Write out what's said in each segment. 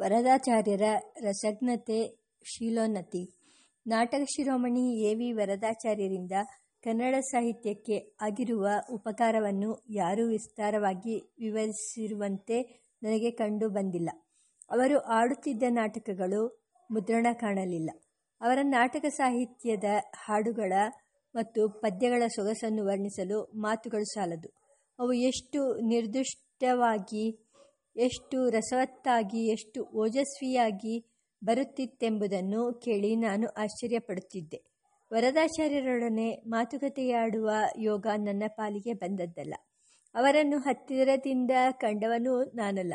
ವರದಾಚಾರ್ಯರ ರಸಜ್ಞತೆ ಶೀಲೋನ್ನತಿ. ನಾಟಕ ಶಿರೋಮಣಿ ಎ ವಿ ವರದಾಚಾರ್ಯರಿಂದ ಕನ್ನಡ ಸಾಹಿತ್ಯಕ್ಕೆ ಆಗಿರುವ ಉಪಕಾರವನ್ನು ಯಾರೂ ವಿಸ್ತಾರವಾಗಿ ವಿವರಿಸಿರುವಂತೆ ನನಗೆ ಕಂಡು ಬಂದಿಲ್ಲ. ಅವರು ಆಡುತ್ತಿದ್ದ ನಾಟಕಗಳು ಮುದ್ರಣ ಕಾಣಲಿಲ್ಲ. ಅವರ ನಾಟಕ ಸಾಹಿತ್ಯದ ಹಾಡುಗಳ ಮತ್ತು ಪದ್ಯಗಳ ಸೊಗಸನ್ನು ವರ್ಣಿಸಲು ಮಾತುಗಳು ಸಾಲದು. ಅವು ಎಷ್ಟು ನಿರ್ದುಷ್ಟವಾಗಿ ಎಷ್ಟು ರಸವತ್ತಾಗಿ, ಎಷ್ಟು ಓಜಸ್ವಿಯಾಗಿ ಬರುತ್ತಿತ್ತೆಂಬುದನ್ನು ಕೇಳಿ ನಾನು ಆಶ್ಚರ್ಯಪಡುತ್ತಿದ್ದೆ. ವರದಾಚಾರ್ಯರೊಡನೆ ಮಾತುಕತೆಯಾಡುವ ಯೋಗ ನನ್ನ ಪಾಲಿಗೆ ಬಂದದ್ದಲ್ಲ. ಅವರನ್ನು ಹತ್ತಿರದಿಂದ ಕಂಡವನು ನಾನಲ್ಲ.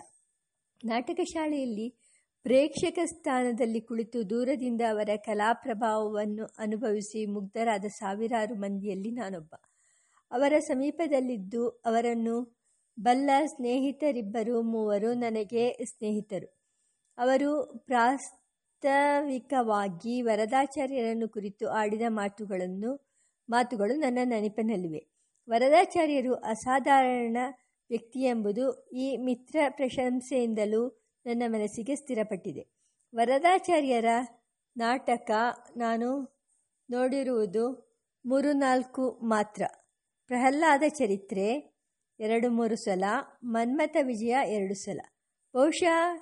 ನಾಟಕ ಶಾಲೆಯಲ್ಲಿ ಪ್ರೇಕ್ಷಕ ಸ್ಥಾನದಲ್ಲಿ ಕುಳಿತು ದೂರದಿಂದ ಅವರ ಕಲಾಪ್ರಭಾವವನ್ನು ಅನುಭವಿಸಿ ಮುಗ್ಧರಾದ ಸಾವಿರಾರು ಮಂದಿಯಲ್ಲಿ ನಾನೊಬ್ಬ. ಅವರ ಸಮೀಪದಲ್ಲಿದ್ದು ಅವರನ್ನು ಬಲ್ಲ ಸ್ನೇಹಿತರಿಬ್ಬರು ಮೂವರು ನನಗೆ ಸ್ನೇಹಿತರು. ಅವರು ಪ್ರಾಸ್ತಾವಿಕವಾಗಿ ವರದಾಚಾರ್ಯರನ್ನು ಕುರಿತು ಆಡಿದ ಮಾತುಗಳನ್ನು, ಮಾತುಗಳು ನನ್ನ ನೆನಪಿನಲ್ಲಿವೆ. ವರದಾಚಾರ್ಯರು ಅಸಾಧಾರಣ ವ್ಯಕ್ತಿ ಎಂಬುದು ಈ ಮಿತ್ರ ಪ್ರಶಂಸೆಯಿಂದಲೂ ನನ್ನ ಮನಸ್ಸಿಗೆ ಸ್ಥಿರಪಟ್ಟಿದೆ. ವರದಾಚಾರ್ಯರ ನಾಟಕ ನಾನು ನೋಡಿರುವುದು ಮೂರು ನಾಲ್ಕು ಮಾತ್ರ. ಪ್ರಹ್ಲಾದ ಚರಿತ್ರೆ ಎರಡು ಮೂರು ಸಲ, ಮನ್ಮಥ ವಿಜಯ ಎರಡು ಸಲ. ಬಹುಶಃ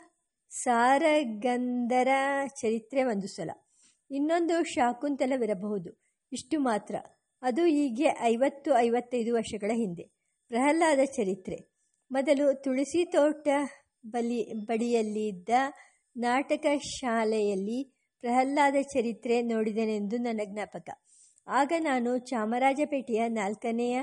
ಸಾರಗಂಧರ ಚರಿತ್ರೆ ಒಂದು ಸಲ. ಇನ್ನೊಂದು ಶಾಕುಂತಲವಿರಬಹುದು. ಇಷ್ಟು ಮಾತ್ರ. ಅದು ಹೀಗೆ ಐವತ್ತು ಐವತ್ತೈದು ವರ್ಷಗಳ ಹಿಂದೆ. ಪ್ರಹ್ಲಾದ ಚರಿತ್ರೆ. ಮೊದಲು ತುಳಸಿ ತೋಟ ಬಲಿ ಬಳಿಯಲ್ಲಿದ್ದ ನಾಟಕ ಶಾಲೆಯಲ್ಲಿ ಪ್ರಹ್ಲಾದ ಚರಿತ್ರೆ ನೋಡಿದೆನೆಂದು ನನ್ನ ಜ್ಞಾಪಕ. ಆಗ ನಾನು ಚಾಮರಾಜಪೇಟೆಯ ನಾಲ್ಕನೆಯ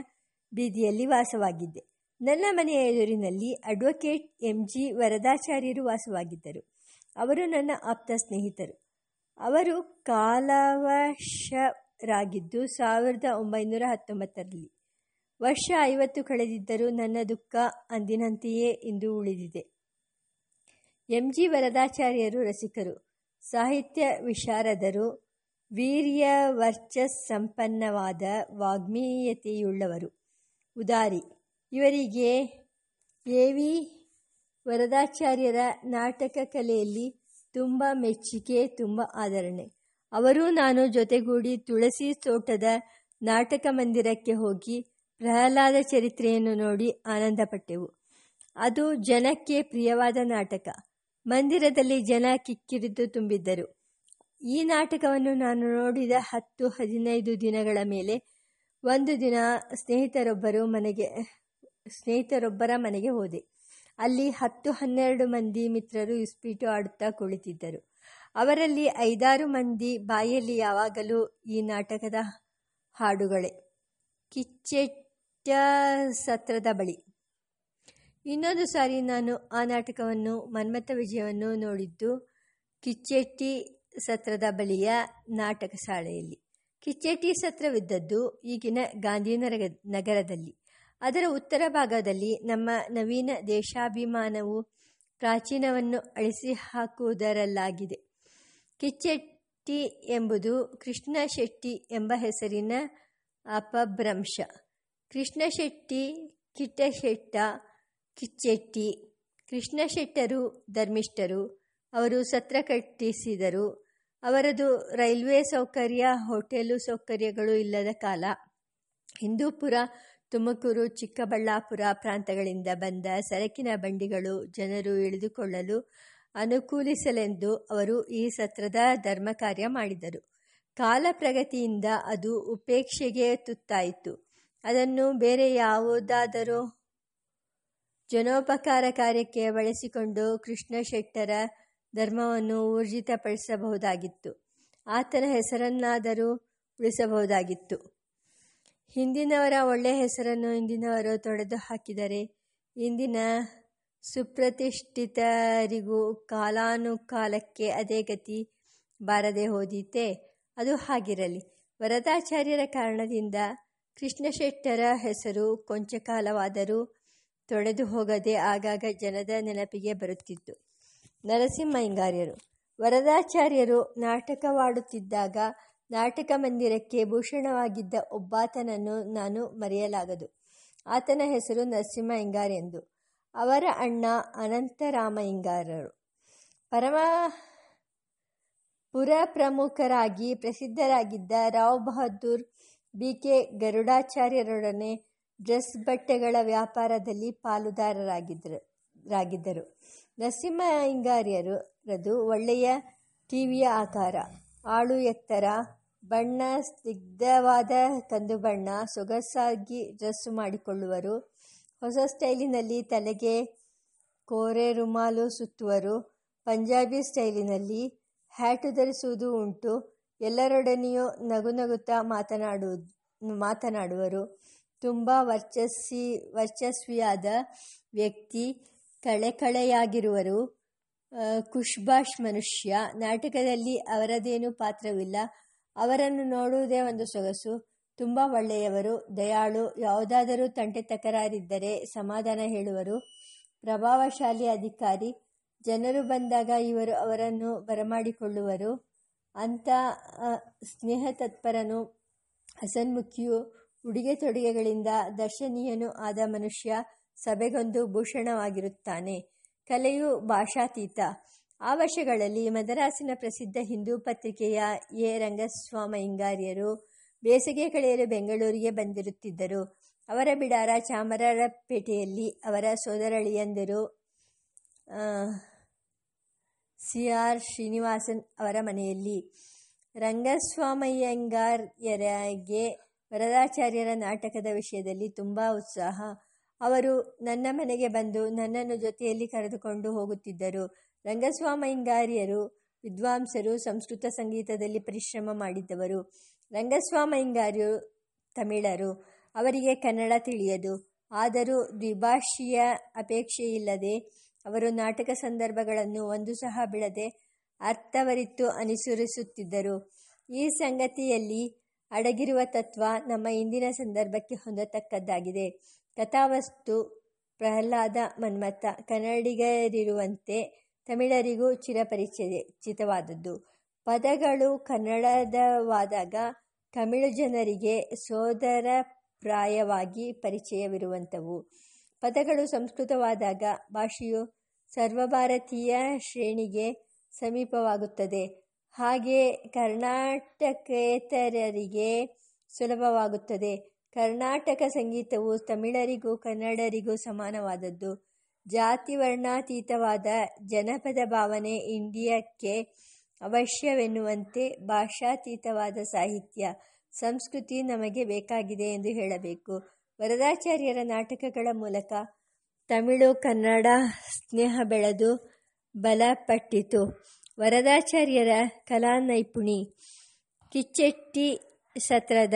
ಬೀದಿಯಲ್ಲಿ ವಾಸವಾಗಿದ್ದೆ. ನನ್ನ ಮನೆಯ ಎದುರಿನಲ್ಲಿ ಅಡ್ವೊಕೇಟ್ ಎಂ ಜಿ ವರದಾಚಾರ್ಯರು ವಾಸವಾಗಿದ್ದರು. ಅವರು ನನ್ನ ಆಪ್ತ ಸ್ನೇಹಿತರು. ಅವರು ಕಾಲವಶರಾಗಿದ್ದು ಸಾವಿರದ ಒಂಬೈನೂರ ಹತ್ತೊಂಬತ್ತರಲ್ಲಿ. ವರ್ಷ ಐವತ್ತು ಕಳೆದಿದ್ದರೂ ನನ್ನ ದುಃಖ ಅಂದಿನಂತೆಯೇ ಇಂದು ಉಳಿದಿದೆ. ಎಂ ಜಿ ವರದಾಚಾರ್ಯರು ರಸಿಕರು. ಸಾಹಿತ್ಯ ವಿಶಾರದರು. ವೀರ್ಯ ಸಂಪನ್ನವಾದ ವಾಗ್ಮೀಯತೆಯುಳ್ಳವರು. ಉದಾರಿ. ಇವರಿಗೆ ಎ ವಿ ವರದಾಚಾರ್ಯರ ನಾಟಕ ಕಲೆಯಲ್ಲಿ ತುಂಬ ಮೆಚ್ಚುಗೆ, ತುಂಬ ಆದರಣೆ. ಅವರು ನಾನು ಜೊತೆಗೂಡಿ ತುಳಸಿ ತೋಟದ ನಾಟಕ ಮಂದಿರಕ್ಕೆ ಹೋಗಿ ಪ್ರಹ್ಲಾದ ಚರಿತ್ರೆಯನ್ನು ನೋಡಿ ಆನಂದಪಟ್ಟೆವು. ಅದು ಜನಕ್ಕೆ ಪ್ರಿಯವಾದ ನಾಟಕ. ಮಂದಿರದಲ್ಲಿ ಜನ ಕಿಕ್ಕಿರಿದು ತುಂಬಿದ್ದರು. ಈ ನಾಟಕವನ್ನು ನಾನು ನೋಡಿದ ಹತ್ತು ಹದಿನೈದು ದಿನಗಳ ಮೇಲೆ ಒಂದು ದಿನ ಸ್ನೇಹಿತರೊಬ್ಬರು ಮನೆಗೆ, ಸ್ನೇಹಿತರೊಬ್ಬರ ಮನೆಗೆ ಹೋದೆ. ಅಲ್ಲಿ ಹತ್ತು ಹನ್ನೆರಡು ಮಂದಿ ಮಿತ್ರರು ಇಸ್ಪೀಟು ಆಡುತ್ತಾ ಕುಳಿತಿದ್ದರು. ಅವರಲ್ಲಿ ಐದಾರು ಮಂದಿ ಬಾಯಲ್ಲಿ ಯಾವಾಗಲೂ ಈ ನಾಟಕದ ಹಾಡುಗಳೇ. ಕಿಚ್ಚೆಟ್ಟ ಸತ್ರದ ಬಳಿ. ಇನ್ನೊಂದು ಸಾರಿ ನಾನು ಆ ನಾಟಕವನ್ನು, ಮನ್ಮಥ ವಿಜಯವನ್ನು ನೋಡಿದ್ದು ಕಿಚ್ಚೆಟ್ಟಿ ಸತ್ರದ ಬಳಿಯ ನಾಟಕ ಶಾಲೆಯಲ್ಲಿ ಕಿಚ್ಚೆಟ್ಟಿ ಸತ್ರವಿದ್ದದ್ದು ಈಗಿನ ಗಾಂಧಿನಗರ ನಗರದಲ್ಲಿ. ಅದರ ಉತ್ತರ ಭಾಗದಲ್ಲಿ ನಮ್ಮ ನವೀನ ದೇಶಾಭಿಮಾನವು ಪ್ರಾಚೀನವನ್ನು ಅಳಿಸಿ ಹಾಕುವುದರಲ್ಲಾಗಿದೆ ಕಿಚ್ಚೆಟ್ಟಿ ಎಂಬುದು ಕೃಷ್ಣ ಶೆಟ್ಟಿ ಎಂಬ ಹೆಸರಿನ ಅಪಭ್ರಂಶ. ಕೃಷ್ಣ ಶೆಟ್ಟಿ ಕಿಟ್ಟಶೆಟ್ಟ ಕಿಚ್ಚೆಟ್ಟಿ ಕೃಷ್ಣ ಶೆಟ್ಟರು ಧರ್ಮಿಷ್ಠರು, ಅವರು ಸತ್ರ ಕಟ್ಟಿಸಿದರು. ಅವರದು ರೈಲ್ವೆ ಸೌಕರ್ಯ, ಹೋಟೆಲು ಸೌಕರ್ಯಗಳು ಇಲ್ಲದ ಕಾಲ ಹಿಂದೂಪುರ, ತುಮಕೂರು, ಚಿಕ್ಕಬಳ್ಳಾಪುರ ಪ್ರಾಂತಗಳಿಂದ ಬಂದ ಸರಕಿನ ಬಂಡಿಗಳು ಜನರು ಇಳಿದುಕೊಳ್ಳಲು ಅನುಕೂಲಿಸಲೆಂದು ಅವರು ಈ ಸತ್ರದ ಧರ್ಮ ಕಾರ್ಯ ಮಾಡಿದರು. ಕಾಲ ಪ್ರಗತಿಯಿಂದ ಅದು ಉಪೇಕ್ಷೆಗೆ ತುತ್ತಾಯಿತು. ಅದನ್ನು ಬೇರೆ ಯಾವುದಾದರೂ ಜನೋಪಕಾರ ಕಾರ್ಯಕ್ಕೆ ಬಳಸಿಕೊಂಡು ಕೃಷ್ಣ ಶೆಟ್ಟರ ಧರ್ಮವನ್ನು ಊರ್ಜಿತಪಡಿಸಬಹುದಾಗಿತ್ತು. ಆತನ ಹೆಸರನ್ನಾದರೂ ಉಳಿಸಬಹುದಾಗಿತ್ತು. ಹಿಂದಿನವರ ಒಳ್ಳೆಯ ಹೆಸರನ್ನು ಇಂದಿನವರು ತೊಡೆದು ಹಾಕಿದರೆ ಇಂದಿನ ಸುಪ್ರತಿಷ್ಠಿತರಿಗೂ ಕಾಲಾನುಕಾಲಕ್ಕೆ ಅದೇ ಗತಿ ಬಾರದೆ ಹೋದೀತೆ. ಅದು ಹಾಗಿರಲಿ. ವರದಾಚಾರ್ಯರ ಕಾರಣದಿಂದ ಕೃಷ್ಣಶೆಟ್ಟರ ಹೆಸರು ಕೊಂಚ ಕಾಲವಾದರೂ ತೊಡೆದು ಹೋಗದೆ ಆಗಾಗ ಜನದ ನೆನಪಿಗೆ ಬರುತ್ತಿತ್ತು. ನರಸಿಂಹಯ್ಯಂಗಾರ್ಯರು. ವರದಾಚಾರ್ಯರು ನಾಟಕವಾಡುತ್ತಿದ್ದಾಗ ನಾಟಕ ಮಂದಿರಕ್ಕೆ ಭೂಷಣವಾಗಿದ್ದ ಒಬ್ಬಾತನನ್ನು ನಾನು ಮರೆಯಲಾಗದು. ಆತನ ಹೆಸರು ನರಸಿಂಹ ಎಂದು ಅವರ ಅಣ್ಣ ಅನಂತರಾಮಯ್ಯಂಗಾರರು. ಪರಮ ಪ್ರಮುಖರಾಗಿ ಪ್ರಸಿದ್ಧರಾಗಿದ್ದ ರಾವ್ ಬಹದ್ದೂರ್, ಬಿ. ಕೆ. ಗರುಡಾಚಾರ್ಯರೊಡನೆ ಡ್ರೆಸ್ ಬಟ್ಟೆಗಳ ವ್ಯಾಪಾರದಲ್ಲಿ ಪಾಲುದಾರರಾಗಿದ್ದರು. ನರಸಿಂಹ ಇಂಗಾರ್ಯರದು ಒಳ್ಳೆಯ ಟಿವಿಯ ಆಕಾರ. ಆಳು ಎತ್ತರ, ಬಣ್ಣ, ಸ್ನಿಗ್ಧವಾದ ಕಂದು ಬಣ್ಣ, ಸೊಗಸಾಗಿ ಡ್ರೆಸ್ಸು ಮಾಡಿಕೊಳ್ಳುವರು. ಹೊಸ ಸ್ಟೈಲಿನಲ್ಲಿ ತಲೆಗೆ ಕೋರೆ ರುಮಾಲು ಸುತ್ತುವರು. ಪಂಜಾಬಿ ಸ್ಟೈಲಿನಲ್ಲಿ ಹ್ಯಾಟು ಧರಿಸುವುದು ಉಂಟು. ಎಲ್ಲರೊಡನೆಯೂ ನಗು ನಗುತ್ತಾ ಮಾತನಾಡು, ಮಾತನಾಡುವರು. ತುಂಬ ವರ್ಚಸ್ಸಿ, ವರ್ಚಸ್ವಿಯಾದ ವ್ಯಕ್ತಿ. ಕಳೆಕಳೆಯಾಗಿರುವರು. ಖುಷ್ಬಾಷ್ ಮನುಷ್ಯ. ನಾಟಕದಲ್ಲಿ ಅವರದೇನೂ ಪಾತ್ರವಿಲ್ಲ. ಅವರನ್ನು ನೋಡುವುದೇ ಒಂದು ಸೊಗಸು. ತುಂಬ ಒಳ್ಳೆಯವರು. ದಯಾಳು. ಯಾವುದಾದರೂ ತಂಟೆ ತಕರಾರಿದ್ದರೆ ಸಮಾಧಾನ ಹೇಳುವರು. ಪ್ರಭಾವಶಾಲಿ ಅಧಿಕಾರಿ. ಜನರು ಬಂದಾಗ ಇವರು ಅವರನ್ನು ಬರಮಾಡಿಕೊಳ್ಳುವರು. ಅಂಥ ಸ್ನೇಹತತ್ಪರನು ಹಸನ್ಮುಖಿಯು ಉಡುಗೆ ತೊಡುಗೆಗಳಿಂದ ದರ್ಶನೀಯನೂ ಆದ ಮನುಷ್ಯ. ಸಭೆಗೊಂದು ಭೂಷಣವಾಗಿರುತ್ತಾನೆ. ಕಲೆಯು ಭಾಷಾತೀತ. ಆ ವರ್ಷಗಳಲ್ಲಿ ಮದರಾಸಿನ ಪ್ರಸಿದ್ಧ ಹಿಂದೂ ಪತ್ರಿಕೆಯ ಎ. ರಂಗಸ್ವಾಮಯ್ಯಂಗಾರ್ಯರು ಬೇಸಿಗೆ ಕಳೆಯಲು ಬೆಂಗಳೂರಿಗೆ ಬಂದಿರುತ್ತಿದ್ದರು. ಅವರ ಬಿಡಾರ ಚಾಮರಪೇಟೆಯಲ್ಲಿ ಅವರ ಸೋದರಳಿಯಂದಿರು ಸಿ ಆರ್ ಶ್ರೀನಿವಾಸನ್ ಅವರ ಮನೆಯಲ್ಲಿ. ರಂಗಸ್ವಾಮಯ್ಯಂಗಾರ್ಯರಿಗೆ ವರದಾಚಾರ್ಯರ ನಾಟಕದ ವಿಷಯದಲ್ಲಿ ತುಂಬ ಉತ್ಸಾಹ. ಅವರು ನನ್ನ ಮನೆಗೆ ಬಂದು ನನ್ನನ್ನು ಜೊತೆಯಲ್ಲಿ ಕರೆದುಕೊಂಡು ಹೋಗುತ್ತಿದ್ದರು. ರಂಗಸ್ವಾಮಯ್ಯಂಗಾರ್ಯರು ವಿದ್ವಾಂಸರು, ಸಂಸ್ಕೃತ ಸಂಗೀತದಲ್ಲಿ ಪರಿಶ್ರಮ ಮಾಡಿದ್ದವರು. ರಂಗಸ್ವಾಮಯ್ಯಂಗಾರ್ಯರು ತಮಿಳರು. ಅವರಿಗೆ ಕನ್ನಡ ತಿಳಿಯದು. ಆದರೂ ದ್ವಿಭಾಷೀಯ ಅಪೇಕ್ಷೆಯಿಲ್ಲದೆ ಅವರು ನಾಟಕ ಸಂದರ್ಭಗಳನ್ನು ಒಂದು ಸಹ ಬಿಡದೆ ಅರ್ಥವರಿತು ಅನುಸರಿಸುತ್ತಿದ್ದರು. ಈ ಸಂಗತಿಯಲ್ಲಿ ಅಡಗಿರುವ ತತ್ವ ನಮ್ಮ ಇಂದಿನ ಸಂದರ್ಭಕ್ಕೆ ಹೊಂದತಕ್ಕದ್ದಾಗಿದೆ. ಕಥಾವಸ್ತು ಪ್ರಹ್ಲಾದ ಮನ್ಮಥ ಕನ್ನಡಿಗರಿರುವಂತೆ ತಮಿಳರಿಗೂ ಚಿರಪರಿಚಿತವಾದದ್ದು. ಪದಗಳು ಕನ್ನಡದವಾದಾಗ ತಮಿಳು ಜನರಿಗೆ ಸೋದರ ಪ್ರಾಯವಾಗಿ ಪರಿಚಯವಿರುವಂಥವು. ಪದಗಳು ಸಂಸ್ಕೃತವಾದಾಗ ಭಾಷೆಯು ಸರ್ವಭಾರತೀಯ ಶ್ರೇಣಿಗೆ ಸಮೀಪವಾಗುತ್ತದೆ. ಹಾಗೆ ಕರ್ನಾಟಕೇತರರಿಗೆ ಸುಲಭವಾಗುತ್ತದೆ. ಕರ್ನಾಟಕ ಸಂಗೀತವು ತಮಿಳರಿಗೂ ಕನ್ನಡರಿಗೂ ಸಮಾನವಾದದ್ದು. ಜಾತಿ ವರ್ಣಾತೀತವಾದ ಜನಪದ ಭಾವನೆ ಇಂಡಿಯಕ್ಕೆ ಅವಶ್ಯವೆನ್ನುವಂತೆ ಭಾಷಾತೀತವಾದ ಸಾಹಿತ್ಯ, ಸಂಸ್ಕೃತಿ ನಮಗೆ ಬೇಕಾಗಿದೆ ಎಂದು ಹೇಳಬೇಕು. ವರದಾಚಾರ್ಯರ ನಾಟಕಗಳ ಮೂಲಕ ತಮಿಳು ಕನ್ನಡ ಸ್ನೇಹ ಬೆಳೆದು ಬಲಪಟ್ಟಿತು ವರದಾಚಾರ್ಯರ ಕಲಾ ನೈಪುಣಿ ಕಿಚ್ಚೆಟ್ಟಿ ಸತ್ರದ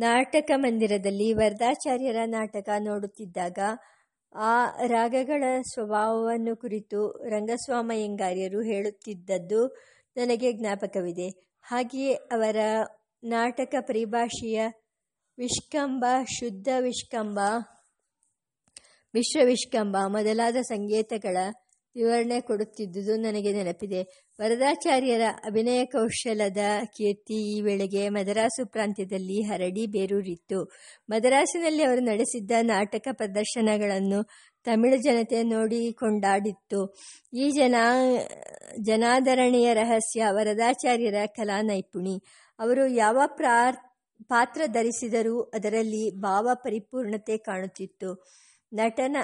ನಾಟಕ ಮಂದಿರದಲ್ಲಿ ವರದಾಚಾರ್ಯರ ನಾಟಕ ನೋಡುತ್ತಿದ್ದಾಗ ಆ ರಾಗಗಳ ಸ್ವಭಾವವನ್ನು ಕುರಿತು ರಂಗಸ್ವಾಮಯ್ಯಂಗಾರ್ಯರು ಹೇಳುತ್ತಿದ್ದದ್ದು ನನಗೆ ಜ್ಞಾಪಕವಿದೆ. ಹಾಗೆಯೇ ಅವರ ನಾಟಕ ಪರಿಭಾಷೆಯ ವಿಷ್ಕಂಬ, ಶುದ್ಧ ವಿಷ್ಕಂಬ ಮಿಶ್ರ ವಿಷ್ಕಂಬ ಮೊದಲಾದ ಸಂಕೇತಗಳ ವಿವರಣೆ ಕೊಡುತ್ತಿದ್ದುದು ನನಗೆ ನೆನಪಿದೆ. ವರದಾಚಾರ್ಯರ ಅಭಿನಯ ಕೌಶಲದ ಕೀರ್ತಿ ಈ ವೇಳೆಗೆ ಮದರಾಸು ಪ್ರಾಂತ್ಯದಲ್ಲಿ ಹರಡಿ ಬೇರೂರಿತ್ತು. ಮದರಾಸಿನಲ್ಲಿ ಅವರು ನಡೆಸಿದ್ದ ನಾಟಕ ಪ್ರದರ್ಶನಗಳನ್ನು ತಮಿಳು ಜನತೆ ನೋಡಿ ಕೊಂಡಾಡಿತ್ತು ಈ ಜನಾ, ಜನಾದರಣೆಯ ರಹಸ್ಯ, ವರದಾಚಾರ್ಯರ ಕಲಾ ನೈಪುಣಿ. ಅವರು ಯಾವ ಪ್ರಾರ್, ಪಾತ್ರ ಧರಿಸಿದರೂ ಅದರಲ್ಲಿ ಭಾವ ಪರಿಪೂರ್ಣತೆ ಕಾಣುತ್ತಿತ್ತು. ನಟನ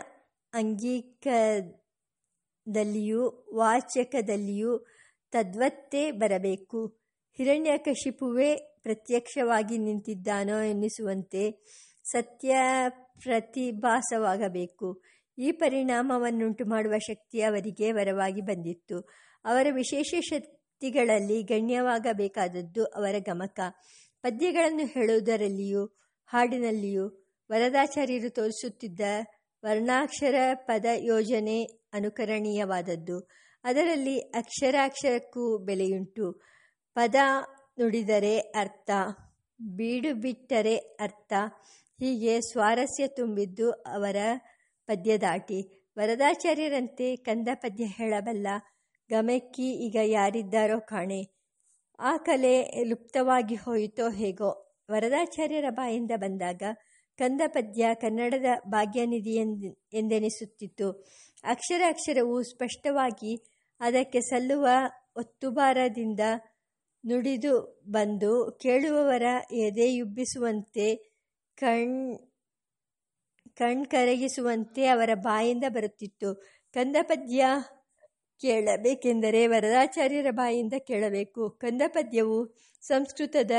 ಅಂಗೀಕದಲ್ಲಿಯೂ ವಾಚಕದಲ್ಲಿಯೂ ತದ್ವತ್ತೇ ಬರಬೇಕು. ಹಿರಣ್ಯಕಶಿಪುವೇ ಪ್ರತ್ಯಕ್ಷವಾಗಿ ನಿಂತಿದ್ದಾನೋ ಎನ್ನಿಸುವಂತೆ ಸತ್ಯ ಪ್ರತಿಭಾಸವಾಗಬೇಕು. ಈ ಪರಿಣಾಮವನ್ನುಂಟು ಮಾಡುವ ಶಕ್ತಿ ಅವರಿಗೆ ವರವಾಗಿ ಬಂದಿತ್ತು. ಅವರ ವಿಶೇಷ ಶಕ್ತಿಗಳಲ್ಲಿ ಗಣ್ಯವಾಗಬೇಕಾದದ್ದು ಅವರ ಗಮಕ. ಪದ್ಯಗಳನ್ನು ಹೇಳುವುದರಲ್ಲಿಯೂ ಹಾಡಿನಲ್ಲಿಯೂ ವರದಾಚಾರ್ಯರು ತೋರಿಸುತ್ತಿದ್ದ ವರ್ಣಾಕ್ಷರ ಪದ ಯೋಜನೆ ಅನುಕರಣೀಯವಾದದ್ದು. ಅದರಲ್ಲಿ ಅಕ್ಷರಾಕ್ಷರಕ್ಕೂ ಬೆಲೆಯುಂಟು. ಪದ ನುಡಿದರೆ ಅರ್ಥ, ಬೀಡು ಬಿಟ್ಟರೆ ಅರ್ಥ, ಹೀಗೆ ಸ್ವಾರಸ್ಯ ತುಂಬಿದ್ದು ಅವರ ಪದ್ಯದಾಟಿ ವರದಾಚಾರ್ಯರಂತೆ ಕಂದ ಪದ್ಯ ಹೇಳಬಲ್ಲ, ಗಮಕ್ಕಿ ಈಗ ಯಾರಿದ್ದಾರೋ ಕಾಣೆ. ಆ ಕಲೆ ಲುಪ್ತವಾಗಿ ಹೋಯಿತೋ ಹೇಗೋ, ವರದಾಚಾರ್ಯರ ಬಾಯಿಂದ ಬಂದಾಗ ಕಂದ ಪದ್ಯ ಕನ್ನಡದ ಭಾಗ್ಯನಿಧಿ ಎಂದೆನಿಸುತ್ತಿತ್ತು. ಅಕ್ಷರ ಅಕ್ಷರವು ಸ್ಪಷ್ಟವಾಗಿ ಅದಕ್ಕೆ ಸಲ್ಲುವ ಒತ್ತುಬಾರದಿಂದ ನುಡಿದು ಬಂದು ಕೇಳುವವರ ಎದೆಯುಬ್ಬಿಸುವಂತೆ ಕಣ್ ಕಣ್ಕರಗಿಸುವಂತೆ ಅವರ ಬಾಯಿಂದ ಬರುತ್ತಿತ್ತು. ಕಂದಪದ್ಯ ಕೇಳಬೇಕೆಂದರೆ ವರದಾಚಾರ್ಯರ ಬಾಯಿಂದ ಕೇಳಬೇಕು. ಕಂದಪದ್ಯವು ಸಂಸ್ಕೃತದ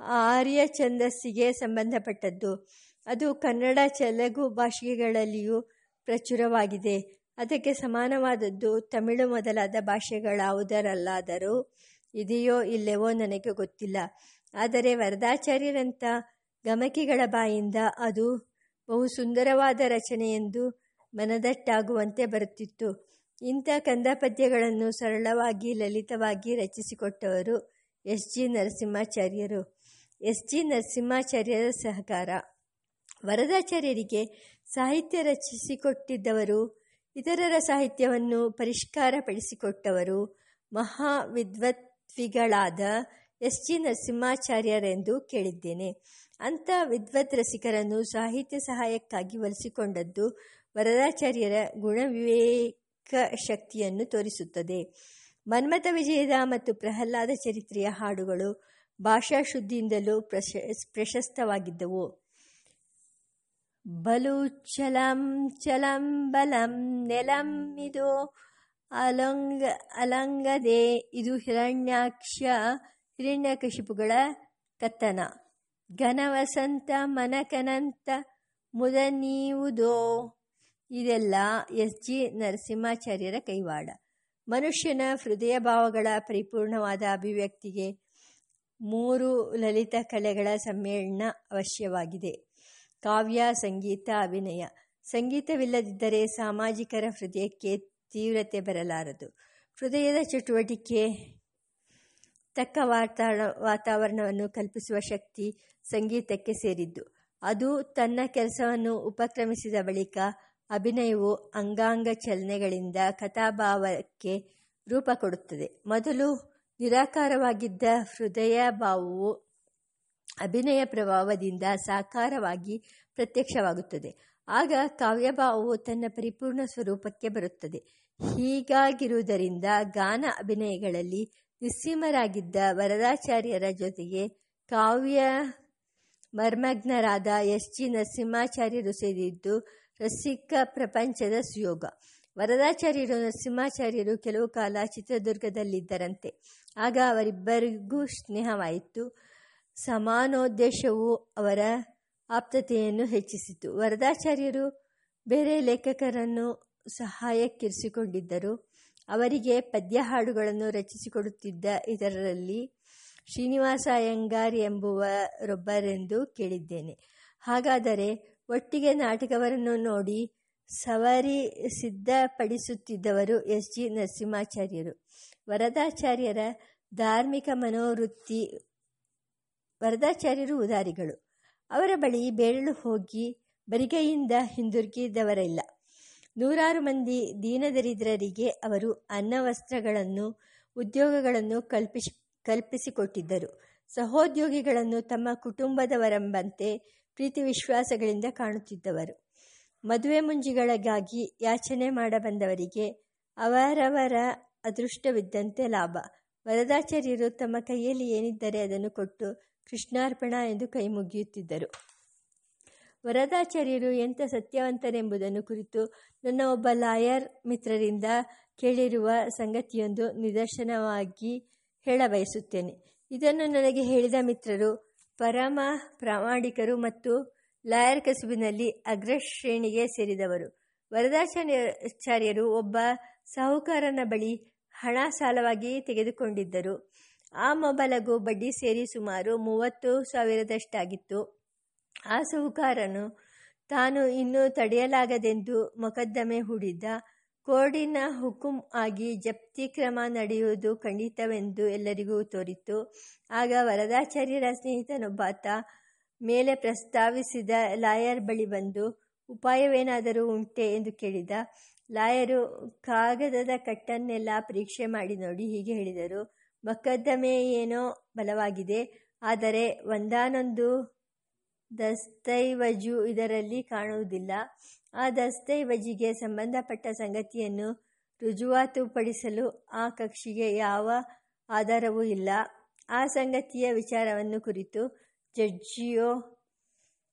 ಆರ್ಯ ಛಂದಸ್ಸಿಗೆ ಸಂಬಂಧಪಟ್ಟದ್ದು. ಅದು ಕನ್ನಡ ತೆಲುಗು ಭಾಷೆಗಳಲ್ಲಿಯೂ ಪ್ರಚುರವಾಗಿದೆ. ಅದಕ್ಕೆ ಸಮಾನವಾದದ್ದು ತಮಿಳು ಮೊದಲಾದ ಭಾಷೆಗಳಾವುದರಲ್ಲಾದರೂ ಇದೆಯೋ ಇಲ್ಲವೋ ನನಗೆ ಗೊತ್ತಿಲ್ಲ. ಆದರೆ ವರದಾಚಾರ್ಯರಂಥ ಗಮಕಿಗಳ ಬಾಯಿಂದ ಅದು ಬಹು ಸುಂದರವಾದ ರಚನೆ ಎಂದು ಮನದಟ್ಟಾಗುವಂತೆ ಬರುತ್ತಿತ್ತು. ಇಂಥ ಕಂದಪದ್ಯಗಳನ್ನು ಸರಳವಾಗಿ ಲಲಿತವಾಗಿ ರಚಿಸಿಕೊಟ್ಟವರು ಎಸ್ ಜಿ ನರಸಿಂಹಾಚಾರ್ಯರು. ಎಸ್ ಜಿ ನರಸಿಂಹಾಚಾರ್ಯರ ಸಹಕಾರ. ವರದಾಚಾರ್ಯರಿಗೆ ಸಾಹಿತ್ಯ ರಚಿಸಿಕೊಟ್ಟಿದ್ದವರು, ಇತರರ ಸಾಹಿತ್ಯವನ್ನು ಪರಿಷ್ಕಾರಪಡಿಸಿಕೊಟ್ಟವರು ಮಹಾವಿದ್ವತ್ವಿಗಳಾದ ಎಸ್ ಜಿ ನರಸಿಂಹಾಚಾರ್ಯರೆಂದು ಕೇಳಿದ್ದೇನೆ. ಅಂಥ ವಿದ್ವತ್ ರಸಿಕರನ್ನು ಸಾಹಿತ್ಯ ಸಹಾಯಕ್ಕಾಗಿ ಒಲಿಸಿಕೊಂಡದ್ದು ವರದಾಚಾರ್ಯರ ಗುಣವಿವೇಕ ಶಕ್ತಿಯನ್ನು ತೋರಿಸುತ್ತದೆ. ಮನ್ಮಥ ವಿಜಯದ ಮತ್ತು ಪ್ರಹ್ಲಾದ ಚರಿತ್ರೆಯ ಹಾಡುಗಳು ಭಾಷಾಶುದ್ಧಿಯಿಂದಲೂ ಪ್ರಶ, ಪ್ರಶಸ್ತವಾಗಿದ್ದವು. ಬಲು ಚಲಂ ಬಲಂ ನೆಲಂ ಇದು ಅಲಂಗ ಅಲಂಗದೆ ಇದು ಹಿರಣ್ಯಾಕ್ಷ ಹಿರಣ್ಯಕಶಿಪುಗಳ ಕತ್ತನ. ಘನವಸಂತ ಮನಕನಂತ ಮುದನೀವುದೋ ಇದೆಲ್ಲ ಎಸ್ ಜಿ ನರಸಿಂಹಾಚಾರ್ಯರ ಕೈವಾಡ. ಮನುಷ್ಯನ ಹೃದಯ ಭಾವಗಳ ಪರಿಪೂರ್ಣವಾದ ಅಭಿವ್ಯಕ್ತಿಗೆ ಮೂರು ಲಲಿತ ಕಲೆಗಳ ಸಮ್ಮೇಳನ ಅವಶ್ಯವಾಗಿದೆ. ಕಾವ್ಯ, ಸಂಗೀತ, ಅಭಿನಯ. ಸಂಗೀತವಿಲ್ಲದಿದ್ದರೆ ಸಾಮಾಜಿಕರ ಹೃದಯಕ್ಕೆ ತೀವ್ರತೆ ಬರಲಾರದು. ಹೃದಯದ ಚಟುವಟಿಕೆ, ತಕ್ಕ ವಾತಾವರಣ, ವಾತಾವರಣವನ್ನು ಕಲ್ಪಿಸುವ ಶಕ್ತಿ ಸಂಗೀತಕ್ಕೆ ಸೇರಿದ್ದು. ಅದು ತನ್ನ ಕೆಲಸವನ್ನು ಉಪಕ್ರಮಿಸಿದ ಬಳಿಕ ಅಭಿನಯವು ಅಂಗಾಂಗ ಚಲನೆಗಳಿಂದ ಕಥಾಭಾವಕ್ಕೆ ರೂಪ ಕೊಡುತ್ತದೆ. ಮೊದಲು ನಿರಾಕಾರವಾಗಿದ್ದ ಹೃದಯ ಭಾವವು ಅಭಿನಯ ಪ್ರಭಾವದಿಂದ ಸಾಕಾರವಾಗಿ ಪ್ರತ್ಯಕ್ಷವಾಗುತ್ತದೆ. ಆಗ ಕಾವ್ಯಭಾವವು ತನ್ನ ಪರಿಪೂರ್ಣ ಸ್ವರೂಪಕ್ಕೆ ಬರುತ್ತದೆ. ಹೀಗಾಗಿರುವುದರಿಂದ ಗಾನ ಅಭಿನಯಗಳಲ್ಲಿ ನಿಸ್ಸೀಮರಾಗಿದ್ದ ವರದಾಚಾರ್ಯರ ಜೊತೆಗೆ ಕಾವ್ಯ ಮರ್ಮಜ್ಞರಾದ ಎಸ್ ಜಿ ನರಸಿಂಹಾಚಾರ್ಯರು ಸೇರಿದ್ದು ರಸಿಕ ಪ್ರಪಂಚದ ಸುಯೋಗ. ವರದಾಚಾರ್ಯರು ನರಸಿಂಹಾಚಾರ್ಯರು ಕೆಲವು ಕಾಲ ಚಿತ್ರದುರ್ಗದಲ್ಲಿದ್ದರಂತೆ. ಆಗ ಅವರಿಬ್ಬರಿಗೂ ಸ್ನೇಹವಾಯಿತು. ಸಮಾನೋದ್ದೇಶವು ಅವರ ಆಪ್ತತೆಯನ್ನು ಹೆಚ್ಚಿಸಿತು. ವರದಾಚಾರ್ಯರು ಬೇರೆ ಲೇಖಕರನ್ನು ಸಹಾಯಕ್ಕಿರಿಸಿಕೊಂಡಿದ್ದರು. ಅವರಿಗೆ ಪದ್ಯ ಹಾಡುಗಳನ್ನು ರಚಿಸಿಕೊಡುತ್ತಿದ್ದ ಇದರಲ್ಲಿ ಶ್ರೀನಿವಾಸ ಅಯ್ಯಂಗಾರ್ ಎಂಬುವರೊಬ್ಬರೆಂದು ಕೇಳಿದ್ದೇನೆ. ಹಾಗಾದರೆ ಒಟ್ಟಿಗೆ ನಾಟಕವರನ್ನು ನೋಡಿ ಸವರಿ ಸಿದ್ಧಪಡಿಸುತ್ತಿದ್ದವರು ಎಸ್ ಜಿ ನರಸಿಂಹಾಚಾರ್ಯರು. ವರದಾಚಾರ್ಯರ ಧಾರ್ಮಿಕ ಮನೋವೃತ್ತಿ ವರದಾಚಾರ್ಯರು ಉದಾರಿಗಳು. ಅವರ ಬಳಿ ಬೇರಳು ಹೋಗಿ ಬರಿಗೈಯಿಂದ ಹಿಂದಿರುಗಿದವರಿಲ್ಲ. ನೂರಾರು ಮಂದಿ ದೀನದರಿದ್ರರಿಗೆ ಅವರು ಅನ್ನ ವಸ್ತ್ರಗಳನ್ನು ಉದ್ಯೋಗಗಳನ್ನು ಕಲ್ಪಿಸಿ ಕಲ್ಪಿಸಿಕೊಟ್ಟಿದ್ದರು. ಸಹೋದ್ಯೋಗಿಗಳನ್ನು ತಮ್ಮ ಕುಟುಂಬದವರೆಂಬಂತೆ ಪ್ರೀತಿ ವಿಶ್ವಾಸಗಳಿಂದ ಕಾಣುತ್ತಿದ್ದವರು. ಮದುವೆ ಮುಂಜಿಗಳಿಗಾಗಿ ಯಾಚನೆ ಮಾಡಬಂದವರಿಗೆ ಅವರವರ ಅದೃಷ್ಟವಿದ್ದಂತೆ ಲಾಭ. ವರದಾಚಾರ್ಯರು ತಮ್ಮ ಕೈಯಲ್ಲಿ ಏನಿದ್ದರೆ ಅದನ್ನು ಕೊಟ್ಟು ಕೃಷ್ಣಾರ್ಪಣ ಎಂದು ಕೈ ಮುಗಿಯುತ್ತಿದ್ದರು. ವರದಾಚಾರ್ಯರು ಎಂಥ ಸತ್ಯವಂತರೆಂಬುದನ್ನು ಕುರಿತು ನನ್ನ ಒಬ್ಬ ಲಾಯರ್ ಮಿತ್ರರಿಂದ ಕೇಳಿರುವ ಸಂಗತಿಯೊಂದು ನಿದರ್ಶನವಾಗಿ ಹೇಳಬಯಸುತ್ತೇನೆ. ಇದನ್ನು ನನಗೆ ಹೇಳಿದ ಮಿತ್ರರು ಪರಮ ಪ್ರಾಮಾಣಿಕರು ಮತ್ತು ಲಾಯರ್ ಕಸುಬಿನಲ್ಲಿ ಅಗ್ರಶ್ರೇಣಿಗೆ ಸೇರಿದವರು. ವರದಾಚಾರ್ಯರು ಒಬ್ಬ ಸಾಹುಕಾರನ ಬಳಿ ಹಣ ಸಾಲವಾಗಿ ತೆಗೆದುಕೊಂಡಿದ್ದರು. ಆ ಮೊಬಲಗೂ ಬಡ್ಡಿ ಸೇರಿ ಸುಮಾರು ಮೂವತ್ತು ಸಾವಿರದಷ್ಟಾಗಿತ್ತು. ಆ ಸಾಹುಕಾರನು ತಾನು ಇನ್ನೂ ತಡೆಯಲಾಗದೆಂದು ಮೊಕದ್ದಮೆ ಹೂಡಿದ್ದ. ಕೋರ್ಡಿನ ಹುಕುಂ ಆಗಿ ಜಪ್ತಿ ಕ್ರಮ ನಡೆಯುವುದು ಖಂಡಿತವೆಂದು ಎಲ್ಲರಿಗೂ ತೋರಿತು ಆಗ ವರದಾಚಾರ್ಯರ ಸ್ನೇಹಿತನೊಬ್ಬಾತ ಮೇಲೆ ಪ್ರಸ್ತಾವಿಸಿದ ಲಾಯರ್ ಬಳಿ ಬಂದು, ಉಪಾಯವೇನಾದರೂ ಉಂಟೆ? ಎಂದು ಕೇಳಿದ. ಲಾಯರು ಕಾಗದದ ಕಟ್ಟನ್ನೆಲ್ಲ ಪರೀಕ್ಷೆ ಮಾಡಿ ನೋಡಿ ಹೀಗೆ ಹೇಳಿದರು. ಮೊಕದ್ದಮೆ ಏನೋ ಬಲವಾಗಿದೆ. ಆದರೆ ಒಂದಾನೊಂದು ದಸ್ತೈವಜು ಇದರಲ್ಲಿ ಕಾಣುವುದಿಲ್ಲ. ಆ ದಸ್ತೈವಜಿಗೆ ಸಂಬಂಧಪಟ್ಟ ಸಂಗತಿಯನ್ನು ರುಜುವಾತುಪಡಿಸಲು ಆ ಕಕ್ಷಿಗೆ ಯಾವ ಆಧಾರವೂ ಇಲ್ಲ. ಆ ಸಂಗತಿಯ ವಿಚಾರವನ್ನು ಕುರಿತು ಜಡ್ಜಿಯೋ,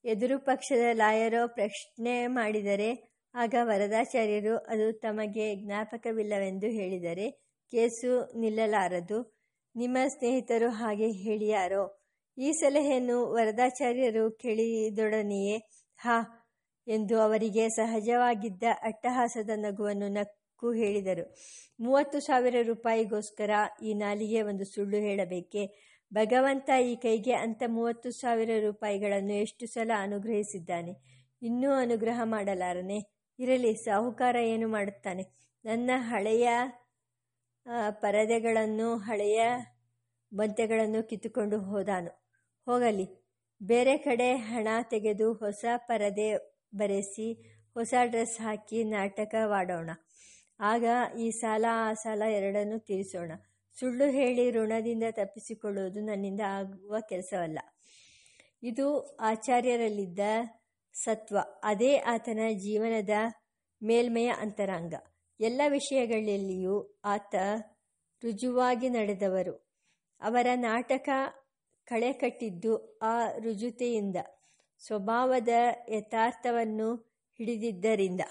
ಎದುರು ಪಕ್ಷದ ಲಾಯರೋ ಪ್ರಶ್ನೆ ಮಾಡಿದರೆ ಆಗ ವರದಾಚಾರ್ಯರು ಅದು ತಮಗೆ ಜ್ಞಾಪಕವಿಲ್ಲವೆಂದು ಹೇಳಿದರೆ ಕೇಸು ನಿಲ್ಲಲಾರದು. ನಿಮ್ಮ ಸ್ನೇಹಿತರು ಹಾಗೆ ಹೇಳಿಯಾರೋ? ಈ ಸಲಹೆಯನ್ನು ವರದಾಚಾರ್ಯರು ಕೇಳಿದೊಡನೆಯೇ, ಹಾ ಎಂದು ಅವರಿಗೆ ಸಹಜವಾಗಿದ್ದ ಅಟ್ಟಹಾಸದ ನಗುವನ್ನು ನಕ್ಕು ಹೇಳಿದರು. ಮೂವತ್ತು ಸಾವಿರ ರೂಪಾಯಿಗೋಸ್ಕರ ಈ ನಾಲಿಗೆ ಒಂದು ಸುಳ್ಳು ಹೇಳಬೇಕೆ? ಭಗವಂತ ಈ ಕೈಗೆ ಅಂತ ಮೂವತ್ತು ಸಾವಿರ ರೂಪಾಯಿಗಳನ್ನು ಎಷ್ಟು ಸಲ ಅನುಗ್ರಹಿಸಿದ್ದಾನೆ? ಇನ್ನೂ ಅನುಗ್ರಹ ಮಾಡಲಾರನೆ? ಇರಲಿ, ಸಾಹುಕಾರ ಏನು ಮಾಡುತ್ತಾನೆ? ನನ್ನ ಹಳೆಯ ಪರದೆಗಳನ್ನು, ಹಳೆಯ ಬಂತೆಗಳನ್ನು ಕಿತ್ತುಕೊಂಡು ಹೋದಾನು. ಹೋಗಲಿ, ಬೇರೆ ಕಡೆ ಹಣ ತೆಗೆದು ಹೊಸ ಪರದೆ ಬರೆಸಿ, ಹೊಸ ಡ್ರೆಸ್ ಹಾಕಿ ನಾಟಕವಾಡೋಣ. ಆಗ ಈ ಸಾಲ, ಆ ಸಾಲ ಎರಡನ್ನೂ ತೀರಿಸೋಣ. ಸುಳ್ಳು ಹೇಳಿ ಋಣದಿಂದ ತಪ್ಪಿಸಿಕೊಳ್ಳುವುದು ನನ್ನಿಂದ ಆಗುವ ಕೆಲಸವಲ್ಲ. ಇದು ಆಚಾರ್ಯರಲ್ಲಿದ್ದ ಸತ್ವ. ಅದೇ ಆತನ ಜೀವನದ ಮೇಲ್ಮೆಯ ಅಂತರಂಗ. ಎಲ್ಲ ವಿಷಯಗಳಲ್ಲಿಯೂ ಆತ ರುಜುವಾಗಿ ನಡೆದವರು. ಅವರ ನಾಟಕ ಕಳೆ ಕಟ್ಟಿದ್ದು ಆ ರುಜುತೆಯಿಂದ ಸ್ವಭಾವದ ಯಥಾರ್ಥವನ್ನು ಹಿಡಿದಿದ್ದರಿಂದ.